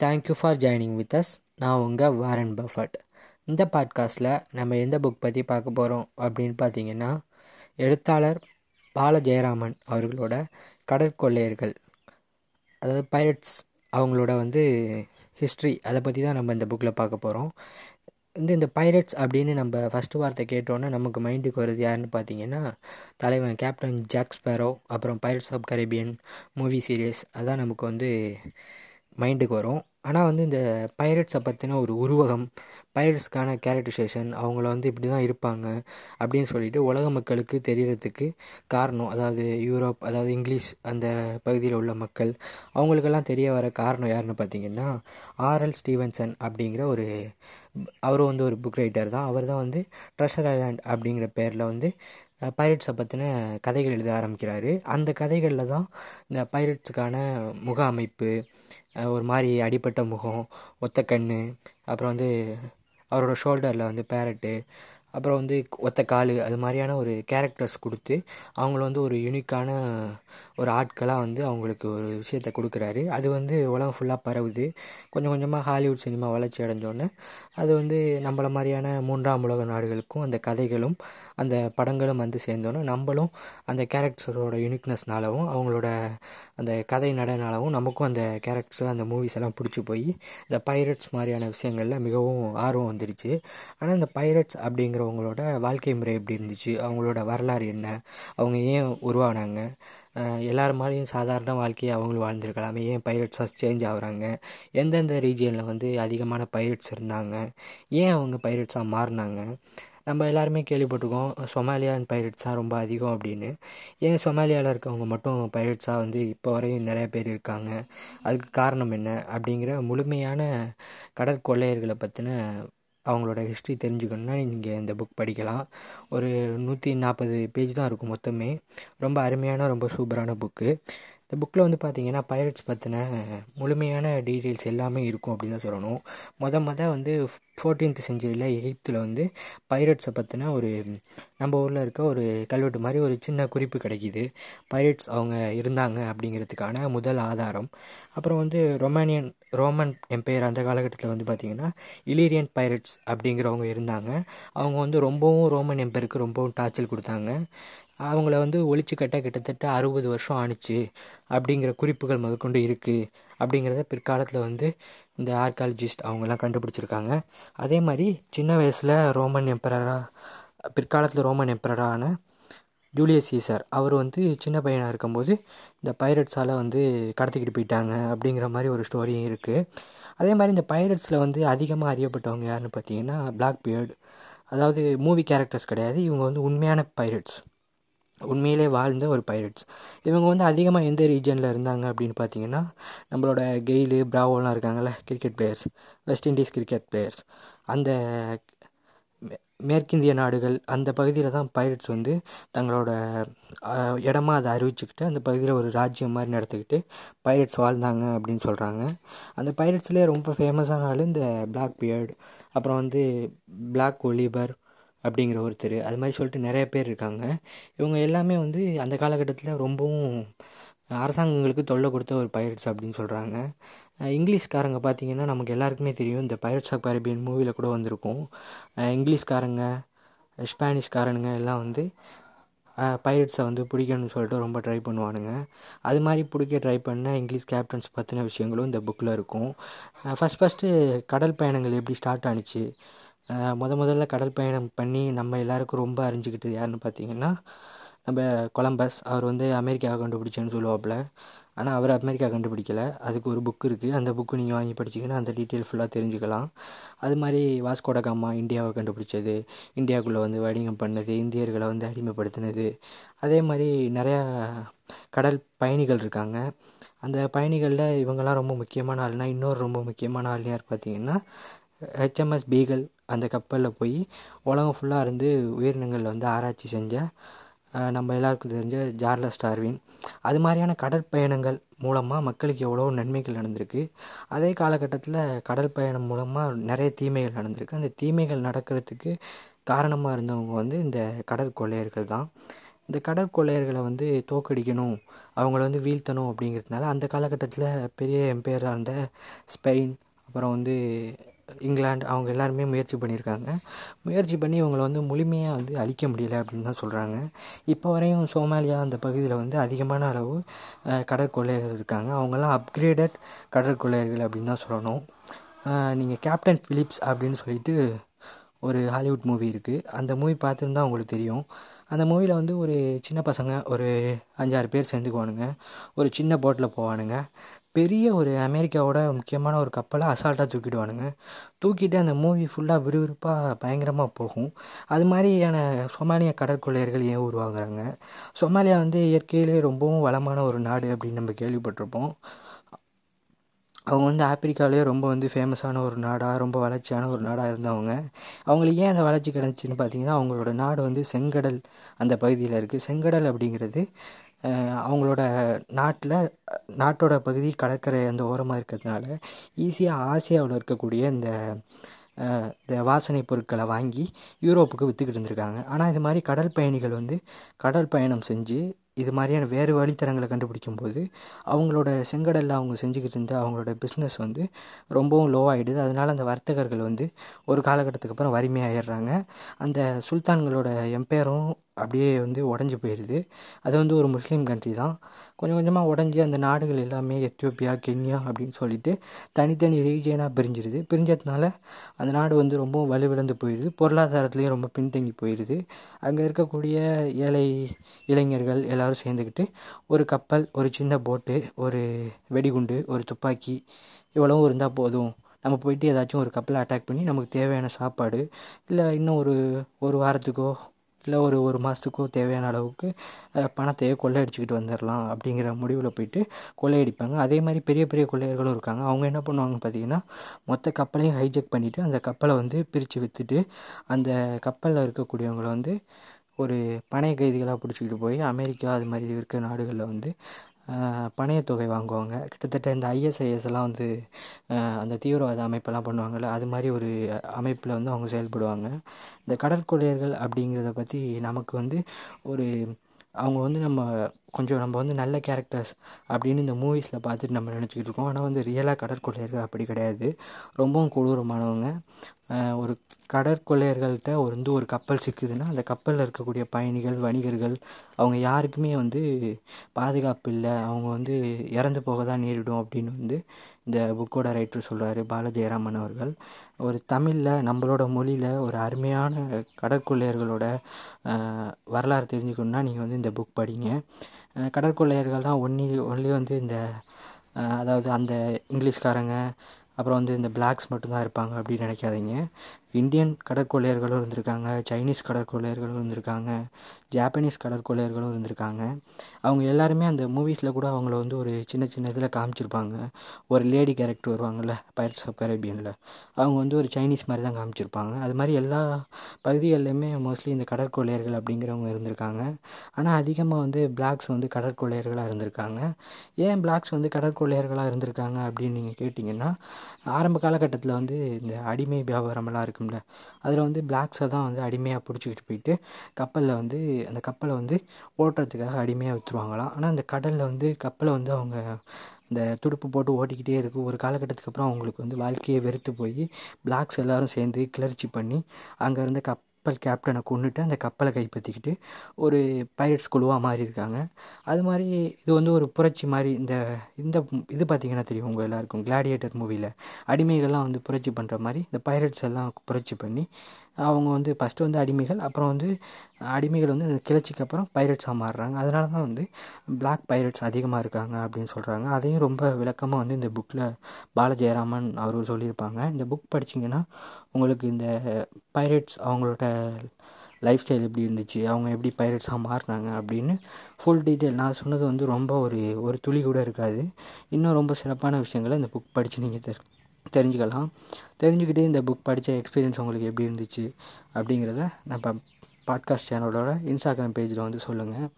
Thank you for joining with us நான் உங்கள் Warren Buffett இந்த பாட்காஸ்ட்டில் நம்ம எந்த புக் பற்றி பார்க்க போகிறோம் அப்படின்னு பார்த்தீங்கன்னா எழுத்தாளர் பால ஜெயராமன் அவர்களோட கடற்கொள்ளையர்கள் அதாவது பைரட்ஸ் அவங்களோட வந்து ஹிஸ்ட்ரி அதை பற்றி தான் நம்ம இந்த புக்கில் பார்க்க போகிறோம் இந்த இந்த பைரட்ஸ் அப்படின்னு நம்ம ஃபஸ்ட்டு வார்த்தை கேட்டோன்னே நமக்கு மைண்டுக்கு வருது யாருன்னு பார்த்தீங்கன்னா தலைவன் கேப்டன் ஜாக் ஸ்பேரோ அப்புறம் pirates of Caribbean movie series அதான் நமக்கு வந்து மைண்டுக்கு வரும். ஆனால் வந்து இந்த பைரட்ஸை பற்றின ஒரு உருவகம் பைரட்ஸ்க்கான கேரக்டரைசேஷன் அவங்கள வந்து இப்படி தான் இருப்பாங்க அப்படின்னு சொல்லிட்டு உலக மக்களுக்கு தெரிகிறதுக்கு காரணம். அதாவது யூரோப் அதாவது இங்கிலீஷ் அந்த பகுதியில் உள்ள மக்கள் அவங்களுக்கெல்லாம் தெரிய வர காரணம் யாருன்னு பார்த்தீங்கன்னா ஆர்எல் ஸ்டீவன்சன் அப்படிங்கிற ஒரு அவரும் வந்து ஒரு புக் ரைட்டர் தான். அவர் தான் வந்து ட்ரெஷர் ஐலாண்ட் அப்படிங்கிற பேரில் வந்து பைரட்ஸை பற்றின கதைகள் எழுத ஆரம்பிக்கிறாரு. அந்த கதைகளில் தான் இந்த பைரட்ஸுக்கான முக அமைப்பு ஒரு மாதிரி அடிப்பட்ட முகம் ஒத்த கண் அப்புறம் வந்து அவரோட ஷோல்டரில் வந்து பேரட்டு அப்புறம் வந்து ஒத்த கால் அது மாதிரியான ஒரு கேரக்டர்ஸ் கொடுத்து அவங்கள வந்து ஒரு யூனிக்கான ஒரு ஆட்களாக வந்து அவங்களுக்கு ஒரு விஷயத்த கொடுக்குறாரு. அது வந்து உலகம் ஃபுல்லாக பரவுது. கொஞ்சம் கொஞ்சமாக ஹாலிவுட் சினிமா வளர்ச்சி அடைஞ்சோடனே அது வந்து நம்மள மாதிரியான மூன்றாம் உலக நாடுகளுக்கும் அந்த கதைகளும் அந்த படங்களும் வந்து சேர்ந்தோன்னே நம்மளும் அந்த கேரக்டரோட யூனிக்னஸ்னாலவும் அவங்களோட அந்த கதை நடனாலவும் நமக்கும் அந்த கேரக்டர்ஸ் அந்த மூவிஸ் எல்லாம் பிடிச்சி போய் இந்த பைரட்ஸ் மாதிரியான விஷயங்களில் மிகவும் ஆர்வம் வந்துருச்சு. ஆனால் இந்த பைரட்ஸ் அப்படிங்கிற அப்படிங்கிறவங்களோட வாழ்க்கை முறை எப்படி இருந்துச்சு? அவங்களோட வரலாறு என்ன? அவங்க ஏன் உருவானாங்க? எல்லார் மாதிரியும் சாதாரண வாழ்க்கையை அவங்களும் வாழ்ந்துருக்கலாமே. ஏன் பைரட்ஸாக சேஞ்ச் ஆகுறாங்க? எந்தெந்த ரீஜியனில் வந்து அதிகமான பைரட்ஸ் இருந்தாங்க? ஏன் அவங்க பைரட்ஸாக மாறினாங்க? நம்ம எல்லாருமே கேள்விப்பட்டிருக்கோம் சொமாலியன் பைரட்ஸாக ரொம்ப அதிகம் அப்படின்னு. ஏன் சொமாலியாவில் இருக்கவங்க மட்டும் பைரட்ஸாக வந்து இப்போ வரையும் நிறைய பேர் இருக்காங்க? அதுக்கு காரணம் என்ன? அப்படிங்கிற முழுமையான கடற்கொள்ளையர்களை பற்றின அவங்களோட ஹிஸ்ட்ரி தெரிஞ்சுக்கணுன்னா நீங்கள் இந்த புக் படிக்கலாம். ஒரு நூற்றி நாற்பது பேஜ் தான் இருக்கும் மொத்தமே. ரொம்ப அருமையான ரொம்ப சூப்பரான புக்கு இந்த புக்கில் வந்து பார்த்தீங்கன்னா பைரட்ஸ் பற்றின முழுமையான டீட்டெயில்ஸ் எல்லாமே இருக்கும் அப்படின்னு தான் சொல்லணும். மொத மொதல் வந்து ஃபோர்டீன்த் செஞ்சுரியில் எகிப்தில் வந்து பைரட்ஸை பற்றின ஒரு நம்ம ஊரில் இருக்க ஒரு கல்வெட்டு மாதிரி ஒரு சின்ன குறிப்பு கிடைக்கிது. பைரட்ஸ் அவங்க இருந்தாங்க அப்படிங்கிறதுக்கான முதல் ஆதாரம். அப்புறம் வந்து ரொமானியன் ரோமன் எம்பையர் அந்த காலகட்டத்தில் வந்து பார்த்திங்கன்னா இலீரியன் பைரட்ஸ் அப்படிங்கிறவங்க இருந்தாங்க. அவங்க வந்து ரொம்பவும் ரோமன் எம்பையருக்கு ரொம்பவும் டார்ச்சல் கொடுத்தாங்க. அவங்கள வந்து ஒழிச்சு கட்ட கிட்டத்தட்ட அறுபது வருஷம் ஆணுச்சு அப்படிங்கிற குறிப்புகள் முதற்கொண்டு இருக்குது அப்படிங்கிறத பிற்காலத்தில் வந்து இந்த ஆர்காலஜிஸ்ட் அவங்கெல்லாம் கண்டுபிடிச்சிருக்காங்க. அதே மாதிரி சின்ன வயசில் ரோமன் எம்பரராக பிற்காலத்தில் ரோமன் எம்பரரான ஜூலியஸ் சீசர் அவர் வந்து சின்ன பையனாக இருக்கும்போது இந்த பைரட்ஸால் வந்து கடத்திக்கிட்டு போயிட்டாங்க அப்படிங்கிற மாதிரி ஒரு ஸ்டோரியும் இருக்குது அதே மாதிரி இந்த பைரட்ஸில் வந்து அதிகமாக அறியப்பட்டவங்க யாருன்னு பார்த்தீங்கன்னா பிளாக் பியர்டு. அதாவது மூவி கேரக்டர்ஸ் கிடையாது இவங்க வந்து உண்மையான பைரட்ஸ். உண்மையிலே வாழ்ந்த ஒரு பைரட்ஸ் இவங்க வந்து அதிகமாக எந்த ரீஜனில் இருந்தாங்க அப்படின்னு பார்த்தீங்கன்னா நம்மளோட கெயிலு பிராவோலாம் இருக்காங்கள்ல cricket players West Indies cricket players அந்த மேற்கிந்திய நாடுகள் அந்த பகுதியில் தான் பைரட்ஸ் வந்து தங்களோட இடமா அதை அறிவிச்சுக்கிட்டு அந்த பகுதியில் ஒரு ராஜ்யம் மாதிரி நடத்திக்கிட்டு பைரட்ஸ் வாழ்ந்தாங்க அப்படின்னு சொல்கிறாங்க அந்த பைரட்ஸ்லேயே ரொம்ப ஃபேமஸான ஆள் இந்த பிளாக் பியர்டு அப்புறம் வந்து பிளாக் ஒலிபர் அப்படிங்கிற ஒருத்தர். அது மாதிரி சொல்லிட்டு நிறைய பேர் இருக்காங்க. இவங்க எல்லாமே வந்து அந்த காலகட்டத்தில் ரொம்பவும் அரசாங்கங்களுக்கு தொல்லை கொடுத்த ஒரு பைரட்ஸ் அப்படின்னு சொல்கிறாங்க இங்கிலீஷ்காரங்க பார்த்திங்கன்னா நமக்கு எல்லாருக்குமே தெரியும். இந்த பைரட்ஸ் ஆஃப் கரேபியன் மூவியில் கூட வந்திருக்கும். இங்கிலீஷ்காரங்க ஸ்பானிஷ்காரனுங்க எல்லாம் வந்து பைரட்ஸை வந்து பிடிக்கணும்னு சொல்லிட்டு ரொம்ப ட்ரை பண்ணுவானுங்க. அது மாதிரி பிடிக்க ட்ரை பண்ண இங்கிலீஷ் கேப்டன்ஸ் பற்றின விஷயங்களும் இந்த புக்கில் இருக்கும். ஃபஸ்ட் ஃபஸ்ட்டு கடல் பயணங்கள் எப்படி ஸ்டார்ட் ஆணுச்சு முத முதல்ல கடல் பயணம் பண்ணி நம்ம எல்லாருக்கும் ரொம்ப அறிஞ்சிக்கிட்டது யாருன்னு பார்த்தீங்கன்னா நம்ம கொலம்பஸ். அவர் வந்து அமெரிக்காவை கண்டுபிடிச்சேன்னு சொல்லுவாப்புல. ஆனால் அவர் அமெரிக்கா கண்டுபிடிக்கல. அதுக்கு ஒரு புக் இருக்குது அந்த புக்கு நீங்கள் வாங்கி படிச்சிங்கன்னா அந்த டீட்டெயில் ஃபுல்லாக தெரிஞ்சுக்கலாம். அது மாதிரி வாஸ்கோட காமா இந்தியாவை கண்டுபிடிச்சது இந்தியாவுக்குள்ளே வந்து வணிகம் பண்ணது இந்தியர்களை வந்து அடிமைப்படுத்தினது. அதே மாதிரி நிறையா கடல் பயணிகள் இருக்காங்க. அந்த பயணிகளில் இவங்கெல்லாம் ரொம்ப முக்கியமான ஆள்னால் இன்னொரு ரொம்ப முக்கியமான ஆள் யார் பார்த்தீங்கன்னா ஹெச்எம்எஸ் பீகல் அந்த கப்பலில் போய் உலகம் ஃபுல்லாக இருந்து உயிரினங்களில் வந்து ஆராய்ச்சி செஞ்ச நம்ம எல்லாருக்கும் தெரிஞ்ச ஜார்லஸ் டார்வின் அது மாதிரியான கடற்பயணங்கள் மூலமாக மக்களுக்கு எவ்வளோ நன்மைகள் நடந்திருக்கு. அதே காலகட்டத்தில் கடல் பயணம் மூலமாக நிறைய தீமைகள் நடந்திருக்கு. அந்த தீமைகள் நடக்கிறதுக்கு காரணமாக இருந்தவங்க வந்து இந்த கடற்கொள்ளையர்கள் தான். இந்த கடற்கொள்ளையர்களை வந்து தோற்கடிக்கணும் அவங்கள வந்து வீழ்த்தணும் அப்படிங்கிறதுனால அந்த காலகட்டத்தில் பெரிய எம்பையராக இருந்த ஸ்பெயின் அப்புறம் வந்து இங்கிலாந்து அவங்க எல்லாருமே முயற்சி பண்ணியிருக்காங்க. முயற்சி பண்ணி இவங்களை வந்து முழுமையாக வந்து அழிக்க முடியலை அப்படின்னு தான் சொல்கிறாங்க இப்போ வரையும் சோமாலியா அந்த பகுதியில் வந்து அதிகமான அளவு கடற்கொள்ளையர்கள் இருக்காங்க. அவங்கெல்லாம் அப்கிரேடட் கடற்கொள்ளையர்கள் அப்படின்னு தான் சொல்லணும். நீங்கள் கேப்டன் ஃபிலிப்ஸ் அப்படின்னு சொல்லிட்டு ஒரு ஹாலிவுட் மூவி இருக்குது அந்த மூவி பார்த்துருந்தா உங்களுக்கு தெரியும். அந்த மூவியில் வந்து ஒரு சின்ன பசங்க ஒரு அஞ்சாறு பேர் சேர்ந்துக்குவானுங்க. ஒரு சின்ன போட்டில் போவானுங்க. பெரிய ஒரு அமெரிக்காவோட முக்கியமான ஒரு கப்பலை அசால்ட்டாக தூக்கிடுவானுங்க. தூக்கிட்டு அந்த மூவி ஃபுல்லாக விறுவிறுப்பாக பயங்கரமாக போகும். அது மாதிரியான சொமாலியா கடற்கொள்ளையர்கள் ஏன் உருவாகுறாங்க? சொமாலியா வந்து இயற்கையிலே ரொம்பவும் வளமான ஒரு நாடு அப்படின்னு நம்ம கேள்விப்பட்டிருப்போம். அவங்க வந்து ஆப்பிரிக்காவிலே ரொம்ப வந்து ஃபேமஸான ஒரு நாடாக ரொம்ப வளர்ச்சியான ஒரு நாடாக இருந்தவங்க. அவங்களுக்கு ஏன் அந்த வளர்ச்சி கிடச்சின்னு பார்த்தீங்கன்னா அவங்களோட நாடு வந்து செங்கடல் அந்த பகுதியில் இருக்குது செங்கடல் அப்படிங்கிறது அவங்களோட நாட்டில் நாட்டோட பகுதி கடற்கரை அந்த ஓரமாக இருக்கிறதுனால ஈஸியாக ஆசியாவில் இருக்கக்கூடிய இந்த இந்த வாசனை பொருட்களை வாங்கி யூரோப்புக்கு விற்றுக்கிட்டு இருந்திருக்காங்க. ஆனால் இது மாதிரி கடல் பயணிகள் வந்து கடல் பயணம் செஞ்சு இது மாதிரியான வேறு வழித்தடங்களை கண்டுபிடிக்கும் போது அவங்களோட செங்கடலில் அவங்க செஞ்சுக்கிட்டு இருந்த அவங்களோட பிஸ்னஸ் வந்து ரொம்பவும் லோ ஆகிடுது அதனால் அந்த வர்த்தகர்கள் வந்து ஒரு காலகட்டத்துக்கு அப்புறம் வறுமையாகிடுறாங்க அந்த சுல்தான்களோட எம்பையரும் அப்படியே வந்து உடஞ்சி போயிடுது அது வந்து ஒரு முஸ்லீம் கண்ட்ரி தான். கொஞ்சம் கொஞ்சமாக உடஞ்சி அந்த நாடுகள் எல்லாமே எத்தியோப்பியா கென்யா அப்படின்னு சொல்லிட்டு தனித்தனி ரீஜியனாக பிரிஞ்சிருது. பிரிஞ்சதுனால அந்த நாடு வந்து ரொம்ப வலுவிழந்து போயிடுது பொருளாதாரத்துலேயும் ரொம்ப பின்தங்கி போயிடுது அங்கே இருக்கக்கூடிய ஏழை இளைஞர்கள் எல்லோரும் சேர்ந்துக்கிட்டு ஒரு கப்பல் ஒரு சின்ன போட்டு ஒரு வெடிகுண்டு ஒரு துப்பாக்கி இவ்வளவும் இருந்தால் போதும். நம்ம போயிட்டு ஏதாச்சும் ஒரு கப்பலை அட்டாக் பண்ணி நமக்கு தேவையான சாப்பாடு இல்லை இன்னும் ஒரு ஒரு வாரத்துக்கோ இல்லை ஒரு ஒரு மாதத்துக்கோ தேவையான அளவுக்கு பணத்தையே கொள்ளையடிச்சிக்கிட்டு வந்துடலாம் அப்படிங்கிற முடிவில் போயிட்டு கொள்ளையடிப்பாங்க. அதே மாதிரி பெரிய பெரிய கொள்ளையர்களும் இருக்காங்க. அவங்க என்ன பண்ணுவாங்கன்னு பார்த்தீங்கன்னா மொத்த கப்பலையும் ஹைஜெக் பண்ணிவிட்டு அந்த கப்பலை வந்து பிரித்து விற்றுட்டு அந்த கப்பலில் இருக்கக்கூடியவங்களை வந்து ஒரு பணைய கைதிகளாக பிடிச்சிக்கிட்டு போய் அமெரிக்கா அது மாதிரி இருக்க நாடுகளில் வந்து பணைய தொகை வாங்குவாங்க. கிட்டத்தட்ட இந்த ஐஎஸ்ஐஎஸ் எல்லாம் வந்து அந்த தீவிரவாத அமைப்பெல்லாம் பண்ணுவாங்கள்ல அது மாதிரி ஒரு அமைப்பில் வந்து அவங்க செயல்படுவாங்க. இந்த கடற்கொள்ளையர்கள் அப்படிங்கிறத பற்றி நமக்கு வந்து ஒரு அவங்க வந்து நம்ம கொஞ்சம் நம்ம வந்து நல்ல கேரக்டர்ஸ் அப்படின்னு இந்த மூவிஸில் பார்த்துட்டு நம்ம நினச்சிக்கிட்டு இருக்கோம். ஆனால் வந்து ரியலாக கடற்கொள்ளையர்கள் அப்படி கிடையாது. ரொம்பவும் கொடூரமானவங்க. ஒரு கடற்கொள்ளையர்கள்ட்ட ஒரு வந்து ஒரு கப்பல் சிக்குதுன்னா அந்த கப்பலில் இருக்கக்கூடிய பயணிகள் வணிகர்கள் அவங்க யாருக்குமே வந்து பாதுகாப்பு இல்லை. அவங்க வந்து இறந்து போக தான் நேரிடும் அப்படின்னு வந்து இந்த புக்கோட ரைட்டர் சொல்கிறாரு பாலஜெயராமன் அவர்கள். ஒரு தமிழில் நம்மளோட மொழியில் ஒரு அருமையான கடற்கொள்ளையர்களோட வரலாறு தெரிஞ்சுக்கணுன்னா நீங்கள் வந்து இந்த புக் படிங்க. கடற்கொள்ளையர்கள்லாம் ஒன்லி ஒன்லி வந்து இந்த அதாவது அந்த இங்கிலீஷ்காரங்க அப்புறம் வந்து இந்த பிளாக்ஸ் மட்டும்தான் இருப்பாங்க அப்படின்னு நினைக்காதீங்க. இந்தியன் கடற்கொள்ளையர்களும் இருந்திருக்காங்க சைனீஸ் கடற்கொள்ளையர்களும் இருந்திருக்காங்க. ஜாப்பனீஸ் கடற்கொள்ளையர்களும் இருந்திருக்காங்க. அவங்க எல்லாருமே அந்த மூவிஸில் கூட அவங்கள வந்து ஒரு சின்ன சின்ன இதில் காமிச்சிருப்பாங்க. ஒரு லேடி கேரக்டர் வருவாங்கள்ல பைரட்ஸ் ஆஃப் கரேபியனில் அவங்க வந்து ஒரு சைனீஸ் மாதிரி தான் காமிச்சிருப்பாங்க. அது மாதிரி எல்லா பகுதிகள்லையுமே மோஸ்ட்லி இந்த கடற்கொள்ளையர்கள் அப்படிங்கிறவங்க இருந்திருக்காங்க. ஆனால் அதிகமாக வந்து பிளாக்ஸ் வந்து கடற்கொள்ளையர்களாக இருந்திருக்காங்க. ஏன் பிளாக்ஸ் வந்து கடற்கொள்ளையர்களாக இருந்திருக்காங்க அப்படின்னு நீங்கள் கேட்டிங்கன்னா ஆரம்ப காலகட்டத்தில் வந்து இந்த அடிமை வியாபாரமெல்லாம் இருக்கும்ல அதில் வந்து பிளாக்ஸை தான் வந்து அடிமையாக பிடிச்சிக்கிட்டு போயிட்டு கப்பலில் வந்து அந்த கப்பலை வந்து ஓட்டுறதுக்காக அடிமையாக விற்றுருவாங்களாம் ஆனால் அந்த கடலில் வந்து கப்பலை வந்து அவங்க இந்த துடுப்பு போட்டு ஓட்டிக்கிட்டே இருக்கும் ஒரு காலகட்டத்துக்கு அப்புறம் அவங்களுக்கு வந்து வாழ்க்கையை வெறுத்து போய் பிளாக்ஸ் எல்லோரும் சேர்ந்து கிளர்ச்சி பண்ணி அங்கே இருந்த கப் கப்பல் கேப்டனை கொண்டுட்டு அந்த கப்பலை கைப்பற்றிக்கிட்டு ஒரு பைரட்ஸ் குழுவாக மாறி இருக்காங்க. அது மாதிரி இது வந்து ஒரு புரட்சி மாதிரி இந்த இந்த இது பார்த்திங்கன்னா தெரியும் உங்கள் எல்லாருக்கும் கிளாடியேட்டர் மூவியில் அடிமைகள்லாம் வந்து புரட்சி பண்ணுற மாதிரி இந்த பைரட்ஸ் எல்லாம் புரட்சி பண்ணி அவங்க வந்து ஃபஸ்ட்டு வந்து அடிமைகள் அப்புறம் வந்து அடிமைகள் வந்து கிளர்ச்சிக்கு அப்புறம் பைரட்ஸாக மாறுறாங்க. அதனால தான் வந்து பிளாக் பைரட்ஸ் அதிகமாக இருக்காங்க அப்படின்னு சொல்கிறாங்க அதையும் ரொம்ப விளக்கமாக வந்து இந்த புக்கில் பாலஜெயராமன் அவர்கள் சொல்லியிருப்பாங்க. இந்த புக் படிச்சிங்கன்னா உங்களுக்கு இந்த பைரட்ஸ் அவங்களோட லைஃப் ஸ்டைல் எப்படி இருந்துச்சு அவங்க எப்படி பைரட்ஸாக மாறினாங்க அப்படின்னு ஃபுல் டீட்டெயில் நான் சொன்னது வந்து ரொம்ப ஒரு ஒரு துளி கூட இருக்காது. இன்னும் ரொம்ப சிறப்பான விஷயங்களை இந்த புக் படித்து நீங்கள் தெரி தெரிஞ்சுக்கலாம். தெரிஞ்சுக்கிட்டே இந்த புக் படித்த எக்ஸ்பீரியன்ஸ் உங்களுக்கு எப்படி இருந்துச்சு அப்படிங்கிறத நம்ம பாட்காஸ்ட் சேனலோட இன்ஸ்டாகிராம் பேஜில் வந்து சொல்லுங்கள்